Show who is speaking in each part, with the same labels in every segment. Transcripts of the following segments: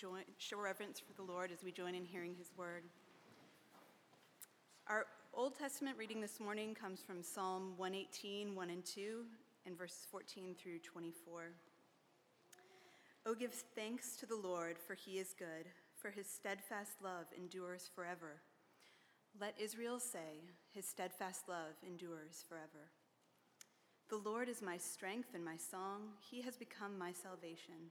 Speaker 1: join, show reverence for the Lord as we join in hearing his word. Our Old Testament reading this morning comes from Psalm 118, 1 and 2, and verses 14 through 24. Oh, give thanks to the Lord, for he is good, for his steadfast love endures forever. Let Israel say, His steadfast love endures forever. The Lord is my strength and my song. He has become my salvation.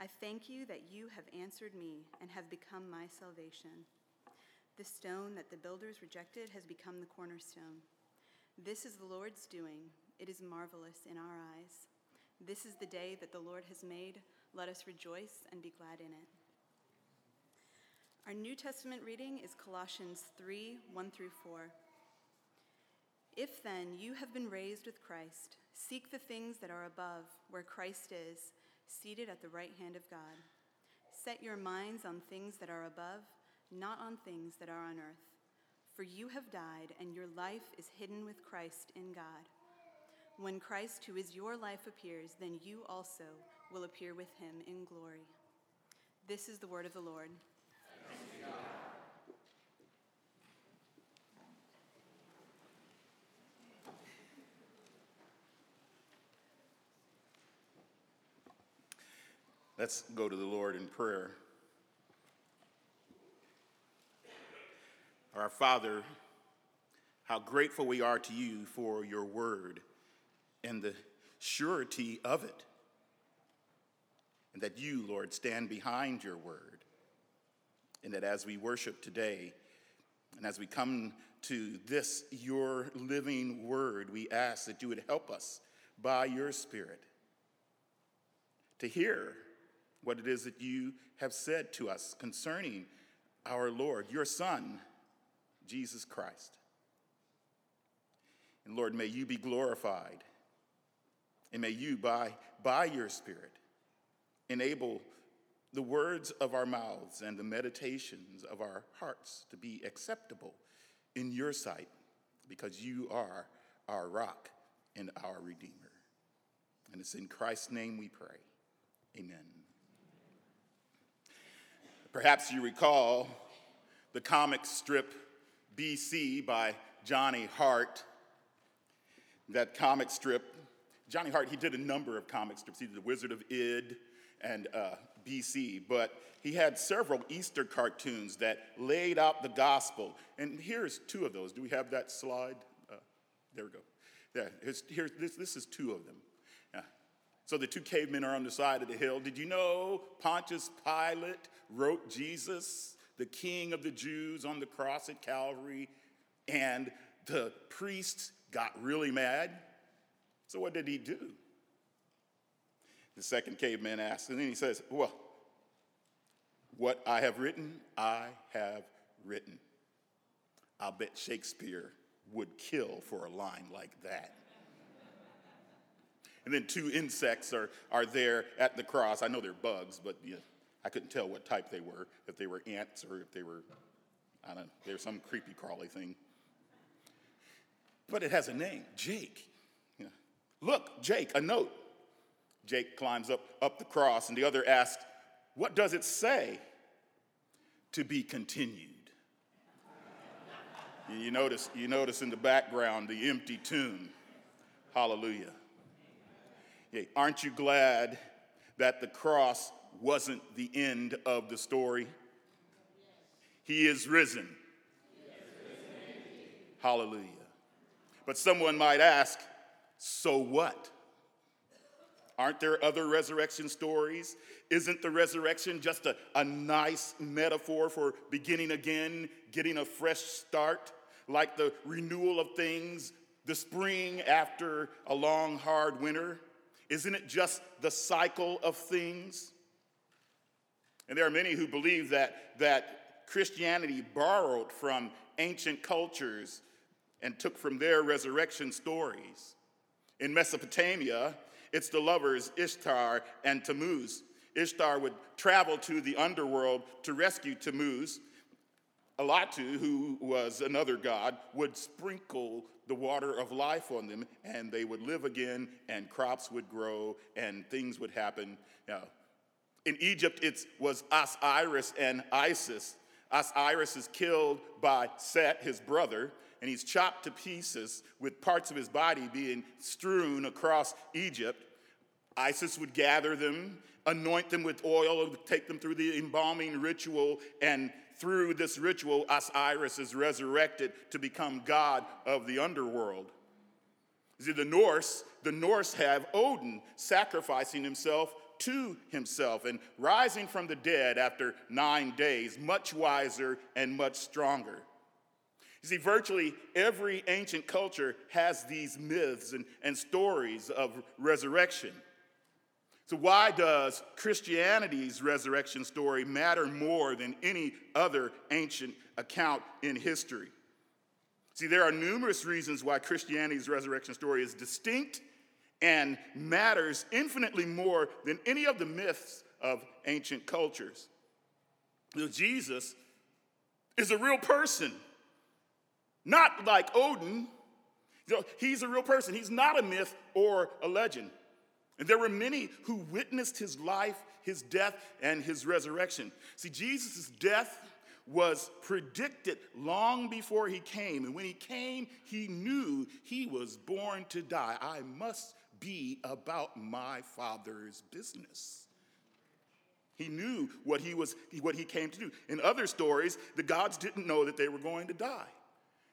Speaker 1: I thank you that you have answered me and have become my salvation. The stone that the builders rejected has become the cornerstone. This is the Lord's doing. It is marvelous in our eyes. This is the day that the Lord has made. Let us rejoice and be glad in it. Our New Testament reading is Colossians 3 1 through 4. If then you have been raised with Christ, seek the things that are above, where Christ is, seated at the right hand of God. Set your minds on things that are above, not on things that are on earth. For you have died, and your life is hidden with Christ in God. When Christ, who is your life, appears, then you also will appear with him in glory. This is the word of the Lord.
Speaker 2: Let's go to the Lord in prayer. Our Father, how grateful we are to you for your word and the surety of it. And that you, Lord, stand behind your word. And that as we worship today, and as we come to this, your living word, we ask that you would help us by your Spirit to hear what it is that you have said to us concerning our Lord, your Son, Jesus Christ. And Lord, may you be glorified. And may you, by, by your Spirit, enable the words of our mouths and the meditations of our hearts to be acceptable in your sight, because you are our rock and our Redeemer. And it's in Christ's name we pray. Amen. Perhaps you recall the comic strip BC by Johnny Hart. That comic strip, Johnny Hart, he did a number of comic strips. He did The Wizard of Id and uh, BC, but he had several Easter cartoons that laid out the gospel. And here's two of those. Do we have that slide? Uh, there we go. Yeah, here's, here's, this, this is two of them. So the two cavemen are on the side of the hill. Did you know Pontius Pilate wrote Jesus, the king of the Jews, on the cross at Calvary? And the priests got really mad. So what did he do? The second caveman asks, and then he says, Well, what I have written, I have written. I'll bet Shakespeare would kill for a line like that. And then two insects are, are there at the cross. I know they're bugs, but yeah, I couldn't tell what type they were, if they were ants or if they were, I don't know, they're some creepy crawly thing. But it has a name, Jake. Yeah. Look, Jake, a note. Jake climbs up, up the cross, and the other asks, What does it say? To be continued. you, notice, you notice in the background the empty tomb. Hallelujah. Aren't you glad that the cross wasn't the end of the story? He is risen. Hallelujah. But someone might ask, so what? Aren't there other resurrection stories? Isn't the resurrection just a, a nice metaphor for beginning again, getting a fresh start, like the renewal of things, the spring after a long, hard winter? Isn't it just the cycle of things? And there are many who believe that, that Christianity borrowed from ancient cultures and took from their resurrection stories. In Mesopotamia, it's the lovers Ishtar and Tammuz. Ishtar would travel to the underworld to rescue Tammuz. Allatu, who was another god, would sprinkle the water of life on them, and they would live again, and crops would grow, and things would happen. Now, in Egypt, it was Osiris and Isis. Osiris is killed by Set, his brother, and he's chopped to pieces with parts of his body being strewn across Egypt. Isis would gather them, anoint them with oil, take them through the embalming ritual, and through this ritual, Osiris is resurrected to become god of the underworld. See, the Norse, the Norse have Odin sacrificing himself to himself and rising from the dead after nine days, much wiser and much stronger. You see, virtually every ancient culture has these myths and, and stories of resurrection. So, why does Christianity's resurrection story matter more than any other ancient account in history? See, there are numerous reasons why Christianity's resurrection story is distinct and matters infinitely more than any of the myths of ancient cultures. Jesus is a real person, not like Odin. He's a real person. He's not a myth or a legend. And there were many who witnessed his life, his death, and his resurrection. See, Jesus' death was predicted long before he came. And when he came, he knew he was born to die. I must be about my father's business. He knew what he was what he came to do. In other stories, the gods didn't know that they were going to die.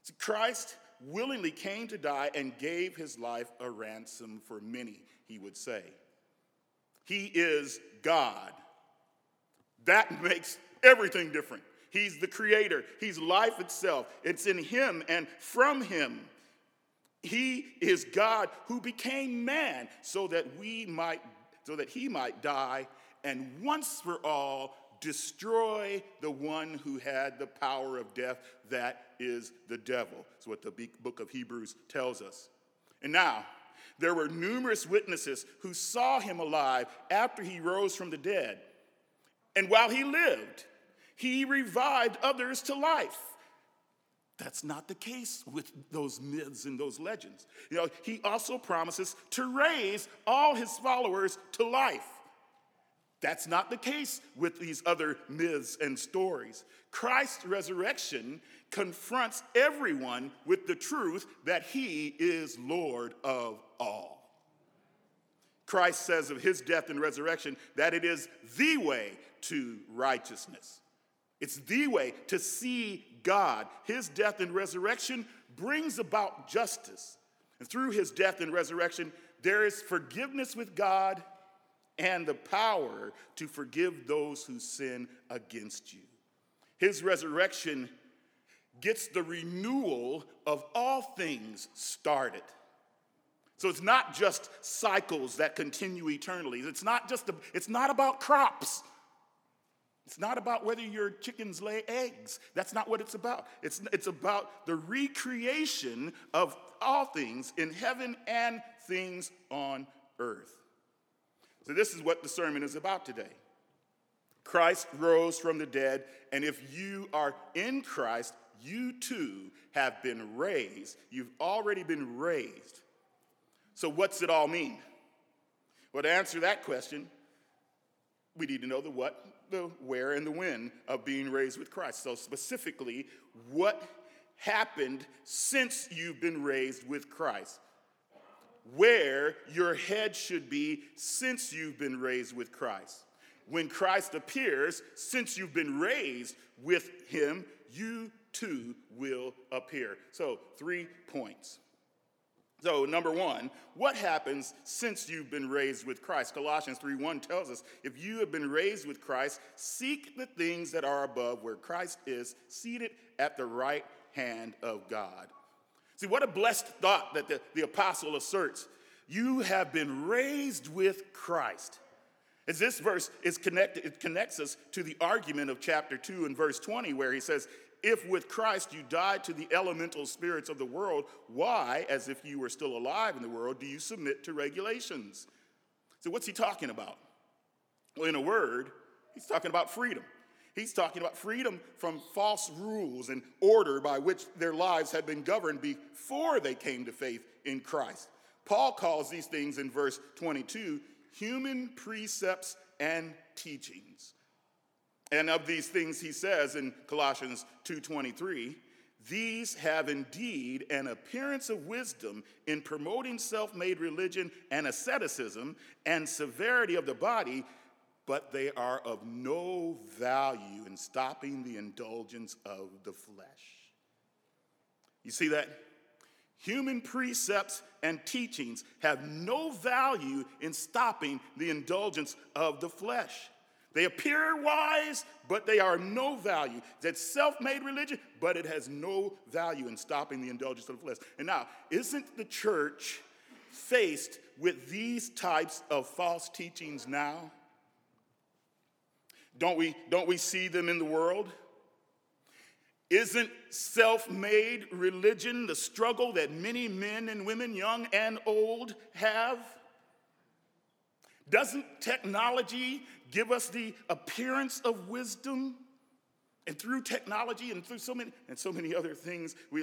Speaker 2: See, Christ willingly came to die and gave his life a ransom for many, he would say. He is God. That makes everything different. He's the creator, He's life itself. It's in Him and from Him. He is God who became man so that we might, so that He might die and once for all destroy the one who had the power of death, that is the devil. That's what the book of Hebrews tells us. And now, there were numerous witnesses who saw him alive after he rose from the dead. And while he lived, he revived others to life. That's not the case with those myths and those legends. You know, he also promises to raise all his followers to life. That's not the case with these other myths and stories. Christ's resurrection confronts everyone with the truth that he is Lord of all. Christ says of his death and resurrection that it is the way to righteousness. It's the way to see God. His death and resurrection brings about justice. And through his death and resurrection, there is forgiveness with God and the power to forgive those who sin against you. His resurrection gets the renewal of all things started. So it's not just cycles that continue eternally. It's not just a, it's not about crops. It's not about whether your chickens lay eggs. That's not what it's about. It's, it's about the recreation of all things in heaven and things on earth. So, this is what the sermon is about today. Christ rose from the dead, and if you are in Christ, you too have been raised. You've already been raised. So, what's it all mean? Well, to answer that question, we need to know the what, the where, and the when of being raised with Christ. So, specifically, what happened since you've been raised with Christ? where your head should be since you've been raised with Christ. When Christ appears, since you've been raised with him, you too will appear. So, three points. So, number one, what happens since you've been raised with Christ? Colossians 3:1 tells us, if you have been raised with Christ, seek the things that are above where Christ is seated at the right hand of God. See, what a blessed thought that the, the apostle asserts. You have been raised with Christ. As this verse is connected, it connects us to the argument of chapter 2 and verse 20, where he says, If with Christ you died to the elemental spirits of the world, why, as if you were still alive in the world, do you submit to regulations? So, what's he talking about? Well, in a word, he's talking about freedom. He's talking about freedom from false rules and order by which their lives had been governed before they came to faith in Christ. Paul calls these things in verse 22 human precepts and teachings. And of these things he says in Colossians 2:23, these have indeed an appearance of wisdom in promoting self-made religion and asceticism and severity of the body, but they are of no value in stopping the indulgence of the flesh. You see that? Human precepts and teachings have no value in stopping the indulgence of the flesh. They appear wise, but they are no value. That's self made religion, but it has no value in stopping the indulgence of the flesh. And now, isn't the church faced with these types of false teachings now? Don't we, don't we see them in the world? Isn't self made religion the struggle that many men and women, young and old, have? Doesn't technology give us the appearance of wisdom? And through technology and through so many and so many other things, we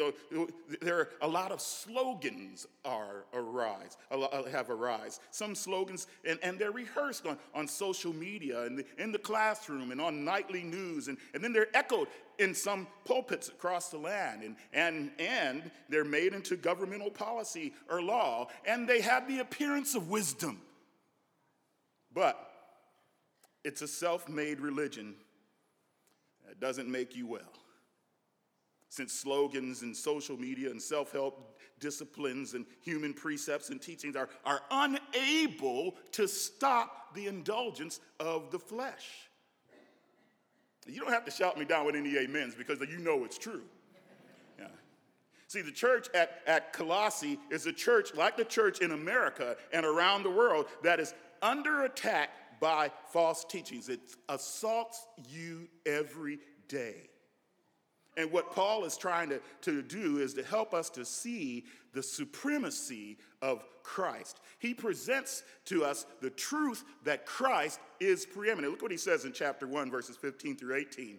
Speaker 2: there are a lot of slogans are arise uh, have arise. Some slogans and, and they're rehearsed on, on social media and in the classroom and on nightly news and, and then they're echoed in some pulpits across the land and, and, and they're made into governmental policy or law and they have the appearance of wisdom. But it's a self-made religion that doesn't make you well. Since slogans and social media and self help disciplines and human precepts and teachings are, are unable to stop the indulgence of the flesh. You don't have to shout me down with any amens because you know it's true. Yeah. See, the church at, at Colossae is a church like the church in America and around the world that is under attack by false teachings. It assaults you every day. And what Paul is trying to, to do is to help us to see the supremacy of Christ. He presents to us the truth that Christ is preeminent. Look what he says in chapter 1, verses 15 through 18.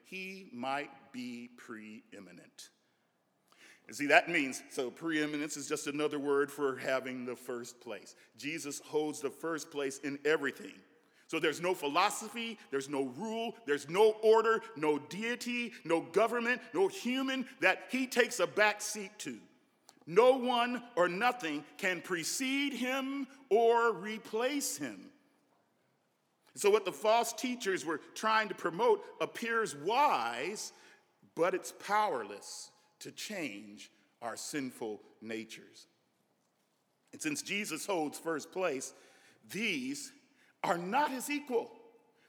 Speaker 2: he might be preeminent. And see, that means, so preeminence is just another word for having the first place. Jesus holds the first place in everything. So there's no philosophy, there's no rule, there's no order, no deity, no government, no human that he takes a back seat to. No one or nothing can precede him or replace him. So, what the false teachers were trying to promote appears wise but it's powerless to change our sinful natures. And since Jesus holds first place, these are not his equal.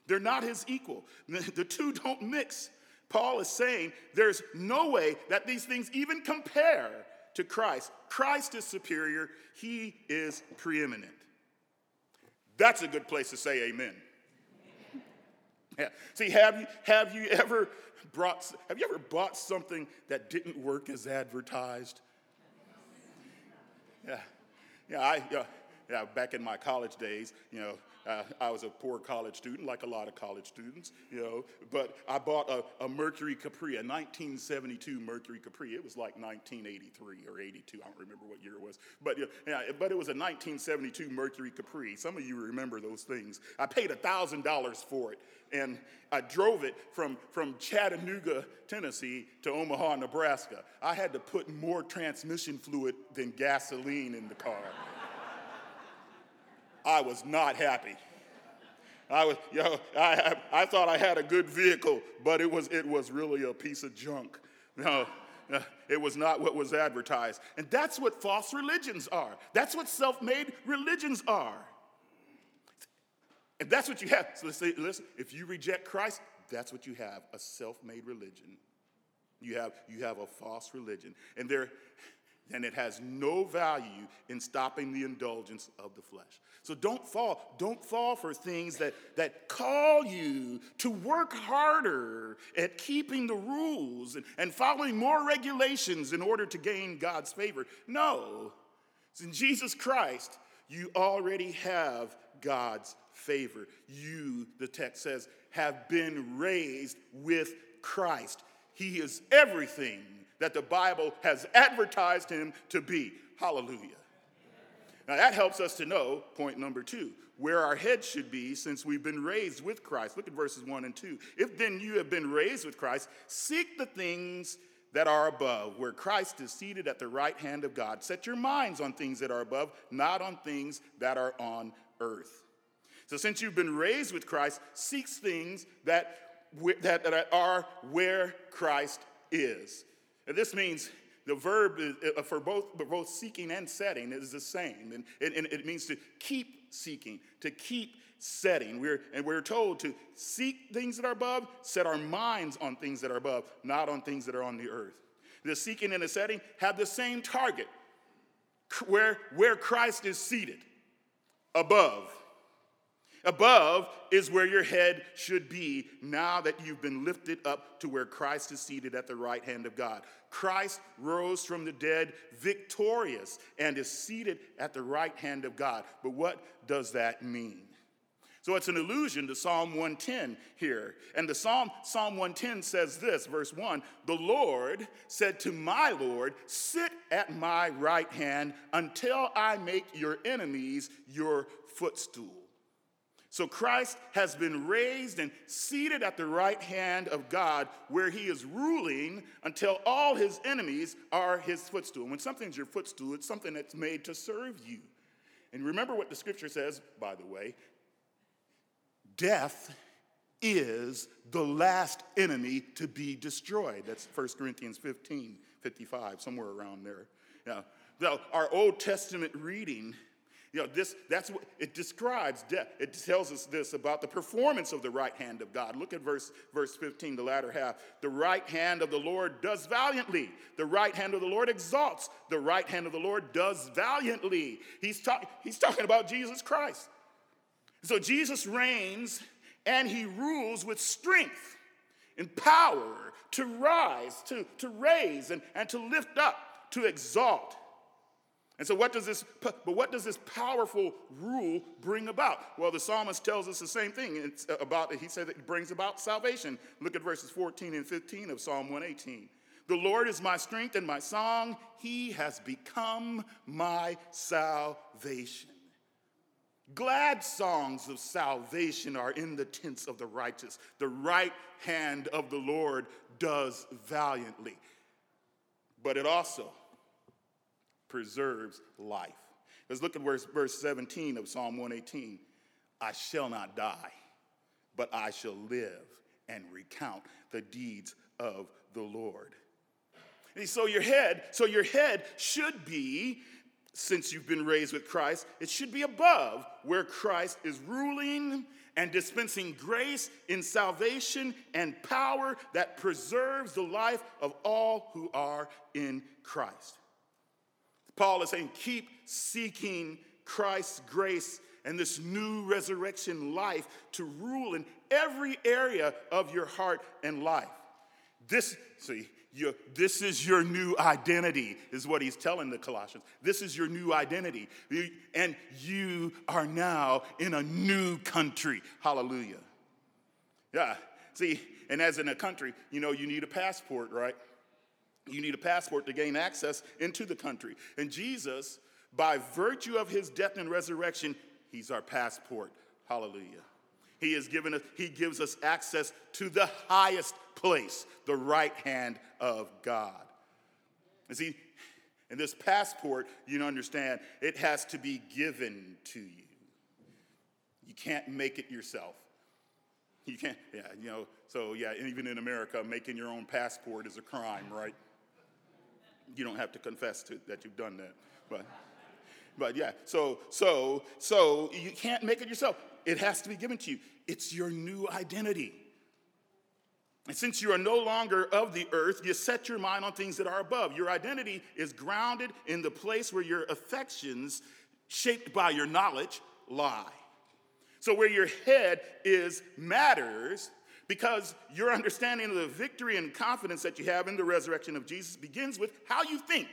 Speaker 2: They're not his equal. The two don't mix. Paul is saying there's no way that these things even compare to Christ. Christ is superior, he is preeminent. That's a good place to say amen. Yeah. See, have you, have you ever brought, have you ever bought something that didn't work as advertised? Yeah. Yeah, I, yeah, yeah, back in my college days, you know, uh, I was a poor college student, like a lot of college students, you know, but I bought a, a, Mercury Capri, a 1972 Mercury Capri. It was like 1983 or 82, I don't remember what year it was, but, you know, yeah, but it was a 1972 Mercury Capri. Some of you remember those things. I paid $1,000 for it, and I drove it from, from Chattanooga, Tennessee to Omaha, Nebraska. I had to put more transmission fluid than gasoline in the car. I was not happy. I was, you know, I, I thought I had a good vehicle, but it was, it was really a piece of junk. No, it was not what was advertised. And that's what false religions are. That's what self made religions are. And that's what you have. So listen, listen, if you reject Christ, that's what you have a self made religion. You have, you have a false religion. And there, and it has no value in stopping the indulgence of the flesh. So don't fall, don't fall for things that, that call you to work harder at keeping the rules and, and following more regulations in order to gain God's favor. No, it's in Jesus Christ, you already have God's favor. You, the text says, have been raised with Christ. He is everything that the Bible has advertised him to be. Hallelujah. Now that helps us to know, point number two, where our head should be since we've been raised with Christ. Look at verses one and two. If then you have been raised with Christ, seek the things that are above, where Christ is seated at the right hand of God. Set your minds on things that are above, not on things that are on earth. So, since you've been raised with Christ, seek things that, that, that are where Christ is. And this means the verb uh, for both, both seeking and setting is the same. And, and it means to keep seeking, to keep setting. We're, and we're told to seek things that are above, set our minds on things that are above, not on things that are on the earth. The seeking and the setting have the same target where, where Christ is seated, above. Above is where your head should be now that you've been lifted up to where Christ is seated at the right hand of God. Christ rose from the dead victorious and is seated at the right hand of God. But what does that mean? So it's an allusion to Psalm 110 here. And the Psalm, Psalm 110 says this, verse 1 The Lord said to my Lord, Sit at my right hand until I make your enemies your footstool. So Christ has been raised and seated at the right hand of God, where he is ruling until all his enemies are his footstool. When something's your footstool, it's something that's made to serve you. And remember what the scripture says, by the way death is the last enemy to be destroyed. That's 1 Corinthians 15 55, somewhere around there. Now, our Old Testament reading you know, this, that's what it describes death. It tells us this about the performance of the right hand of God. Look at verse, verse 15, the latter half. The right hand of the Lord does valiantly. The right hand of the Lord exalts. The right hand of the Lord does valiantly. He's, he's talking about Jesus Christ. So Jesus reigns and he rules with strength and power to rise, to, to raise, and, and to lift up, to exalt. And so, what does this, but what does this powerful rule bring about? Well, the psalmist tells us the same thing. It's uh, about, he said it brings about salvation. Look at verses 14 and 15 of Psalm 118. The Lord is my strength and my song. He has become my salvation. Glad songs of salvation are in the tents of the righteous. The right hand of the Lord does valiantly. But it also preserves life. Let's look at verse, verse 17 of Psalm 118. I shall not die, but I shall live and recount the deeds of the Lord. And so your head, so your head should be, since you've been raised with Christ, it should be above where Christ is ruling and dispensing grace in salvation and power that preserves the life of all who are in Christ. Paul is saying, keep seeking Christ's grace and this new resurrection life to rule in every area of your heart and life. This, see, you, this is your new identity, is what he's telling the Colossians. This is your new identity. And you are now in a new country. Hallelujah. Yeah. See, and as in a country, you know, you need a passport, right? You need a passport to gain access into the country. And Jesus, by virtue of his death and resurrection, he's our passport. Hallelujah. He has given us, he gives us access to the highest place, the right hand of God. And see, and this passport, you understand, it has to be given to you. You can't make it yourself. You can't, yeah, you know, so yeah, even in America, making your own passport is a crime, right? You don't have to confess to, that you've done that, but, but yeah, so, so, so you can't make it yourself. It has to be given to you. It's your new identity. And since you are no longer of the earth, you set your mind on things that are above. Your identity is grounded in the place where your affections, shaped by your knowledge, lie. So, where your head is matters because your understanding of the victory and confidence that you have in the resurrection of Jesus begins with how you think.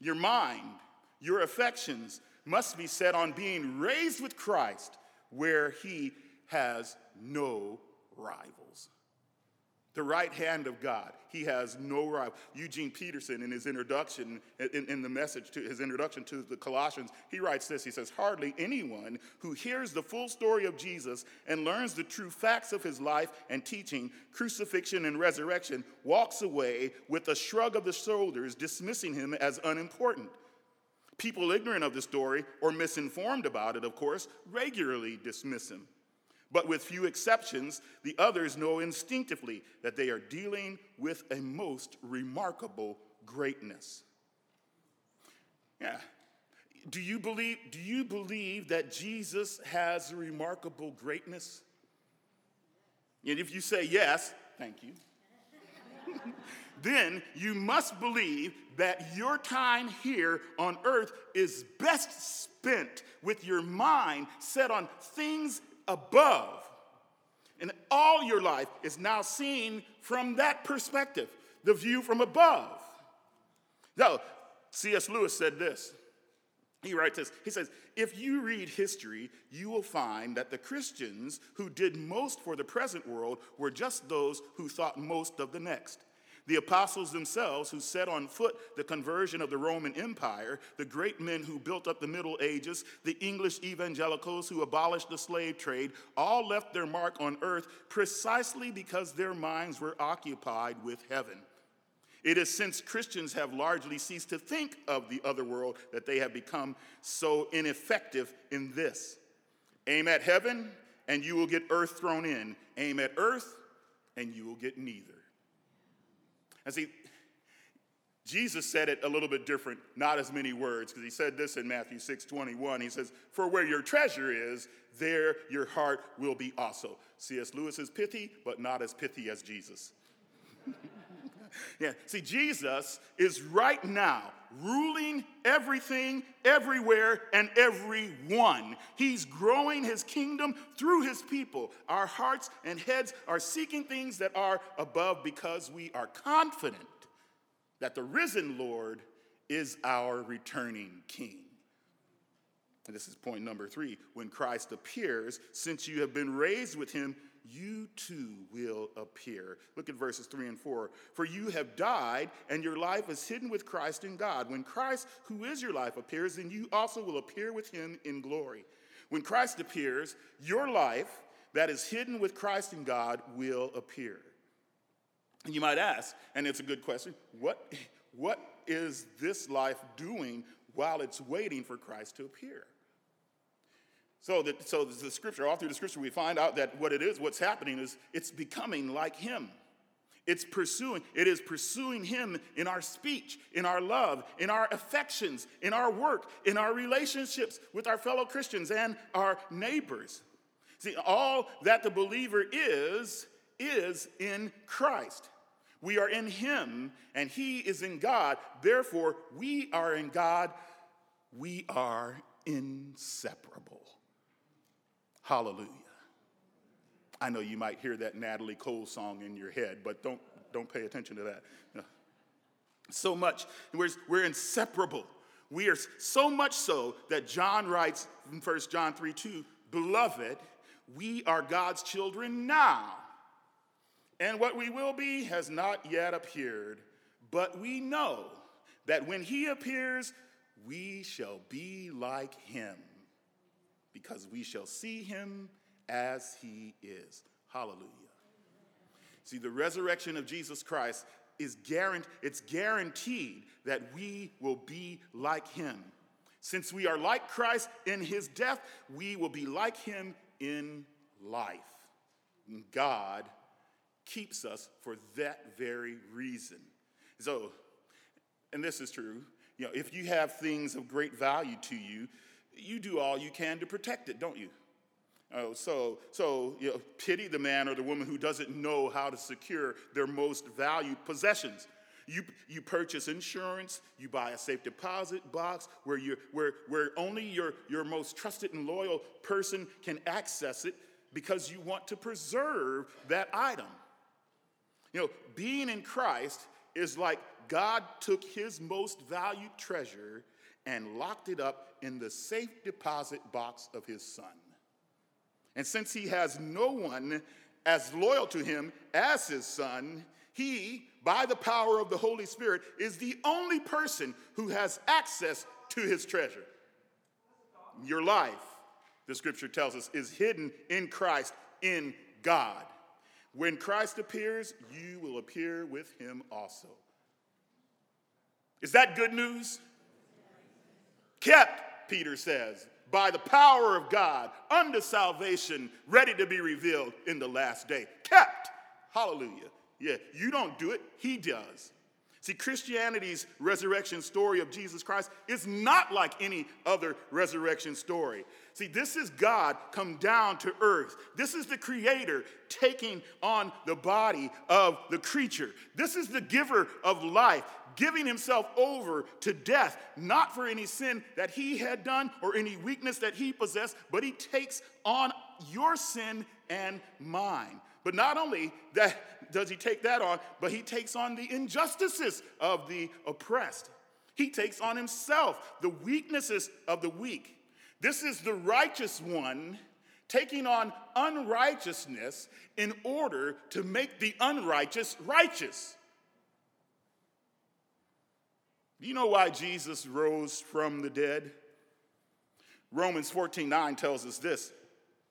Speaker 2: Your mind, your affections must be set on being raised with Christ where he has no rivals the right hand of God. He has no rival. Eugene Peterson, in his introduction, in, in, the message to his introduction to the Colossians, he writes this. He says, Hardly anyone who hears the full story of Jesus and learns the true facts of his life and teaching, crucifixion and resurrection, walks away with a shrug of the shoulders, dismissing him as unimportant. People ignorant of the story or misinformed about it, of course, regularly dismiss him. But with few exceptions, the others know instinctively that they are dealing with a most remarkable greatness. Yeah. Do you believe, do you believe that Jesus has remarkable greatness? And if you say yes, thank you. then you must believe that your time here on earth is best spent with your mind set on things above. And all your life is now seen from that perspective, the view from above. Now, C.S. Lewis said this. He writes this. He says, If you read history, you will find that the Christians who did most for the present world were just those who thought most of the next. The apostles themselves, who set on foot the conversion of the Roman Empire, the great men who built up the Middle Ages, the English evangelicals who abolished the slave trade, all left their mark on earth precisely because their minds were occupied with heaven. It is since Christians have largely ceased to think of the other world that they have become so ineffective in this. Aim at heaven, and you will get earth thrown in. Aim at earth, and you will get neither. And see, Jesus said it a little bit different, not as many words, because he said this in Matthew 6 21. He says, For where your treasure is, there your heart will be also. C.S. Lewis is pithy, but not as pithy as Jesus. yeah, see, Jesus is right now ruling everything, everywhere, and everyone. He's growing his kingdom through his people. Our hearts and heads are seeking things that are above because we are confident that the risen Lord is our returning king. And this is point number three. When Christ appears, since you have been raised with him, you too will appear. Look at verses 3 and 4. For you have died, and your life is hidden with Christ in God. When Christ, who is your life, appears, then you also will appear with him in glory. When Christ appears, your life that is hidden with Christ in God will appear. And you might ask, and it's a good question, what, what is this life doing while it's waiting for Christ to appear? So, that, so the scripture, all through the scripture, we find out that what it is, what's happening is it's becoming like Him. It's pursuing, it is pursuing Him in our speech, in our love, in our affections, in our work, in our relationships with our fellow Christians and our neighbors. See, all that the believer is, is in Christ. We are in Him, and He is in God. Therefore, we are in God. We are inseparable. Hallelujah. I know you might hear that Natalie Cole song in your head, but don't, don't pay attention to that. So much, we're, we're inseparable. We are so much so that John writes in 1 John 3 2, Beloved, we are God's children now. And what we will be has not yet appeared, but we know that when he appears, we shall be like him because we shall see him as he is. Hallelujah. See, the resurrection of Jesus Christ is guaranteed, it's guaranteed that we will be like him. Since we are like Christ in his death, we will be like him in life. God keeps us for that very reason. So, and this is true, you know, if you have things of great value to you, you do all you can to protect it, don't you? Oh, so, so you know, pity the man or the woman who doesn't know how to secure their most valued possessions. You, you purchase insurance, you buy a safe deposit box where, you where, where only your, your most trusted and loyal person can access it because you want to preserve that item. You know, being in Christ is like God took his most valued treasure and locked it up in the safe deposit box of his son. And since he has no one as loyal to him as his son, he, by the power of the Holy Spirit, is the only person who has access to his treasure. Your life, the scripture tells us, is hidden in Christ, in God. When Christ appears, you will appear with him also. Is that good news? Kept, Peter says, by the power of God unto salvation, ready to be revealed in the last day. Kept. Hallelujah. Yeah, you don't do it, He does. See, Christianity's resurrection story of Jesus Christ is not like any other resurrection story. See, this is God come down to earth. This is the creator taking on the body of the creature. This is the giver of life, giving himself over to death, not for any sin that he had done or any weakness that he possessed, but he takes on your sin and mine. But not only that does he take that on, but he takes on the injustices of the oppressed. He takes on himself the weaknesses of the weak. This is the righteous one taking on unrighteousness in order to make the unrighteous righteous. Do you know why Jesus rose from the dead? Romans 14 9 tells us this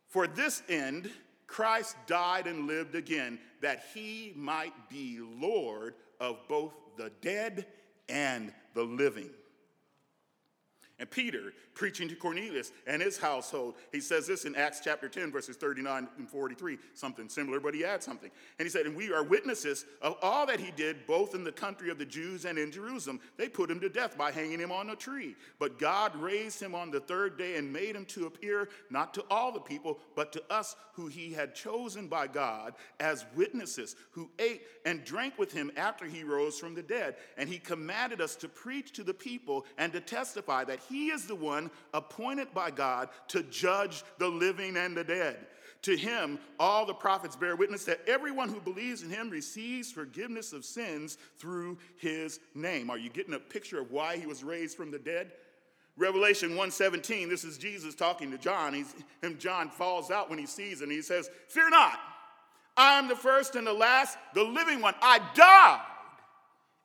Speaker 2: For this end, Christ died and lived again, that he might be Lord of both the dead and the living. And Peter, preaching to Cornelius and his household, he says this in Acts chapter 10, verses 39 and 43, something similar, but he adds something. And he said, And we are witnesses of all that he did, both in the country of the Jews and in Jerusalem. They put him to death by hanging him on a tree. But God raised him on the third day and made him to appear not to all the people, but to us who he had chosen by God as witnesses, who ate and drank with him after he rose from the dead. And he commanded us to preach to the people and to testify that he is the one appointed by God to judge the living and the dead. To him, all the prophets bear witness that everyone who believes in him receives forgiveness of sins through his name. Are you getting a picture of why he was raised from the dead? Revelation 1:17, this is Jesus talking to John. He's, and John falls out when he sees and he says, Fear not, I am the first and the last, the living one. I died,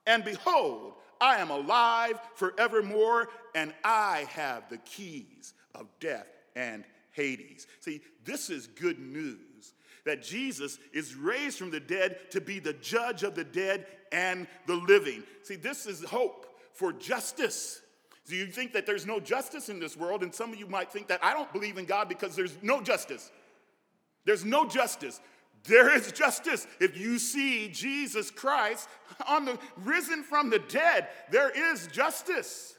Speaker 2: and behold, I am alive forevermore, and I have the keys of death and Hades. See, this is good news that Jesus is raised from the dead to be the judge of the dead and the living. See, this is hope for justice. Do you think that there's no justice in this world? And some of you might think that I don't believe in God because there's no justice. There's no justice. There is justice. If you see Jesus Christ on the risen from the dead, there is justice.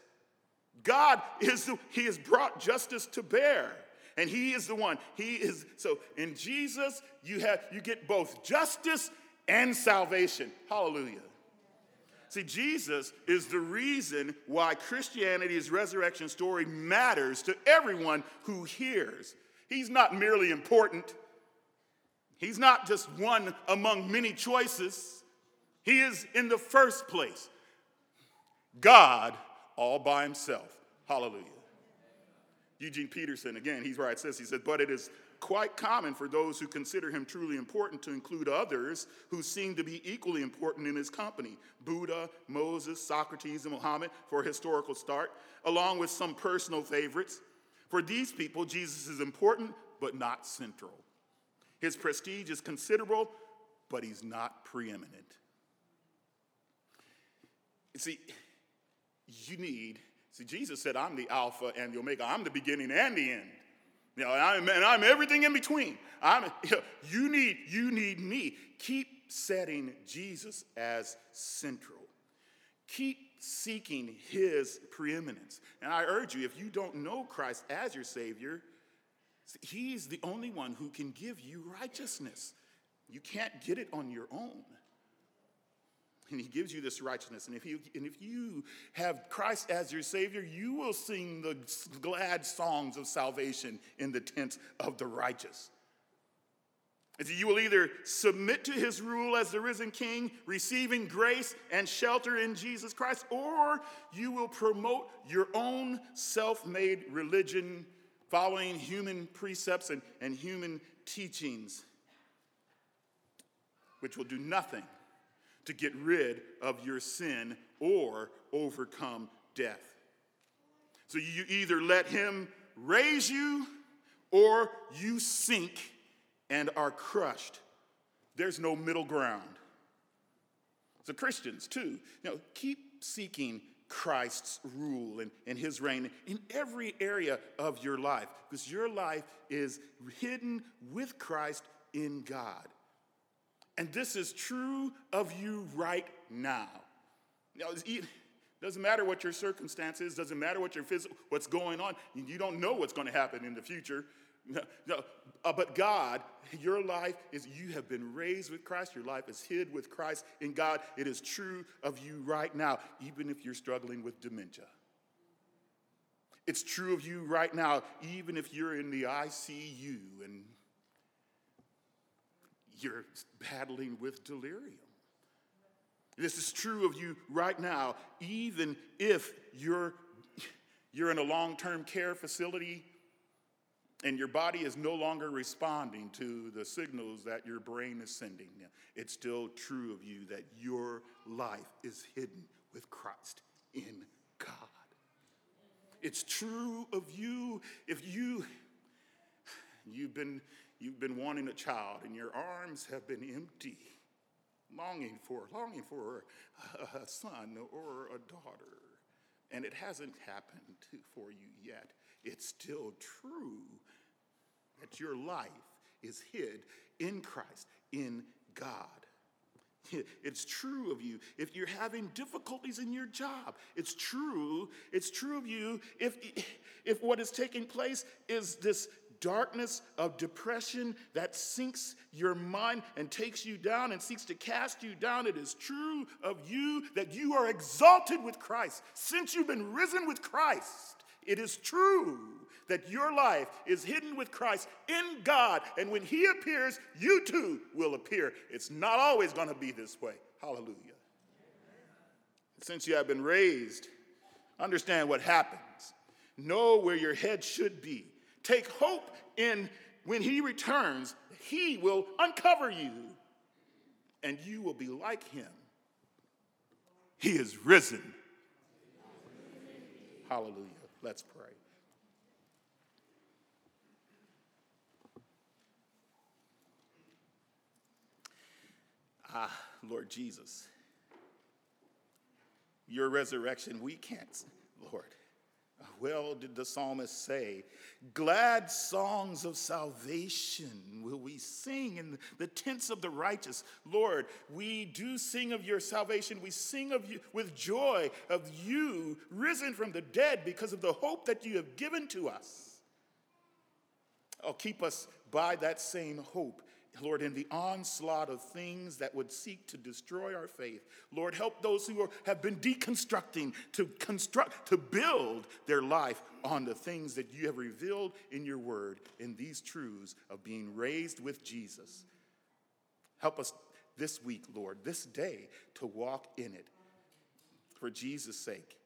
Speaker 2: God is the, he has brought justice to bear. And he is the one. He is so in Jesus you have you get both justice and salvation. Hallelujah. See, Jesus is the reason why Christianity's resurrection story matters to everyone who hears. He's not merely important, He's not just one among many choices. He is in the first place God all by himself. Hallelujah. Eugene Peterson, again, he's right, says, he said, but it is quite common for those who consider him truly important to include others who seem to be equally important in his company Buddha, Moses, Socrates, and Muhammad, for a historical start, along with some personal favorites. For these people, Jesus is important, but not central. His prestige is considerable, but he's not preeminent. See, you need See, Jesus said, I'm the Alpha and the Omega. I'm the beginning and the end. You know, I'm, and I'm everything in between. I'm, you, know, you, need, you need me. Keep setting Jesus as central. Keep seeking his preeminence. And I urge you, if you don't know Christ as your Savior, he's the only one who can give you righteousness. You can't get it on your own. And he gives you this righteousness. And if you, and if you have Christ as your Savior, you will sing the glad songs of salvation in the tents of the righteous. And so you will either submit to his rule as the risen king, receiving grace and shelter in Jesus Christ, or you will promote your own self made religion, following human precepts and, and human teachings, which will do nothing to get rid of your sin or overcome death. So you either let him raise you or you sink and are crushed. There's no middle ground. So, Christians, too, you know, keep seeking Christ's rule and, and his reign in every area of your life because your life is hidden with Christ in God. And this is true of you right now. now it doesn't matter what your circumstances, doesn't matter what your physical, what's going on. You don't know what's going to happen in the future. No, no, uh, but God, your life is, you have been raised with Christ. Your life is hid with Christ in God. It is true of you right now, even if you're struggling with dementia. It's true of you right now, even if you're in the ICU and you're battling with delirium. This is true of you right now, even if you're, you're in a long term care facility and your body is no longer responding to the signals that your brain is sending, it's still true of you that your life is hidden with Christ in God. It's true of you if you you've been you've been wanting a child and your arms have been empty, longing for longing for a son or a daughter, and it hasn't happened for you yet. It's still true that your life is hid in Christ, in God. It's true of you if you're having difficulties in your job. It's true. It's true of you if, if what is taking place is this darkness of depression that sinks your mind and takes you down and seeks to cast you down. It is true of you that you are exalted with Christ. Since you've been risen with Christ, it is true that your life is hidden with Christ in God, and when He appears, you too will appear. It's not always going to be this way. Hallelujah. Since you have been raised, understand what happens. Know where your head should be. Take hope in when He returns, He will uncover you, and you will be like Him. He is risen. Hallelujah. Let's pray. Ah, Lord Jesus, your resurrection, we can't, Lord. Well, did the psalmist say, glad songs of salvation will we sing in the tents of the righteous. Lord, we do sing of your salvation. We sing of you with joy of you risen from the dead because of the hope that you have given to us. Oh, keep us by that same hope Lord, in the onslaught of things that would seek to destroy our faith, Lord, help those who are, have been deconstructing to construct, to build their life on the things that you have revealed in your word, in these truths of being raised with Jesus. Help us this week, Lord, this day, to walk in it for Jesus' sake,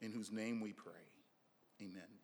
Speaker 2: in whose name we pray. Amen.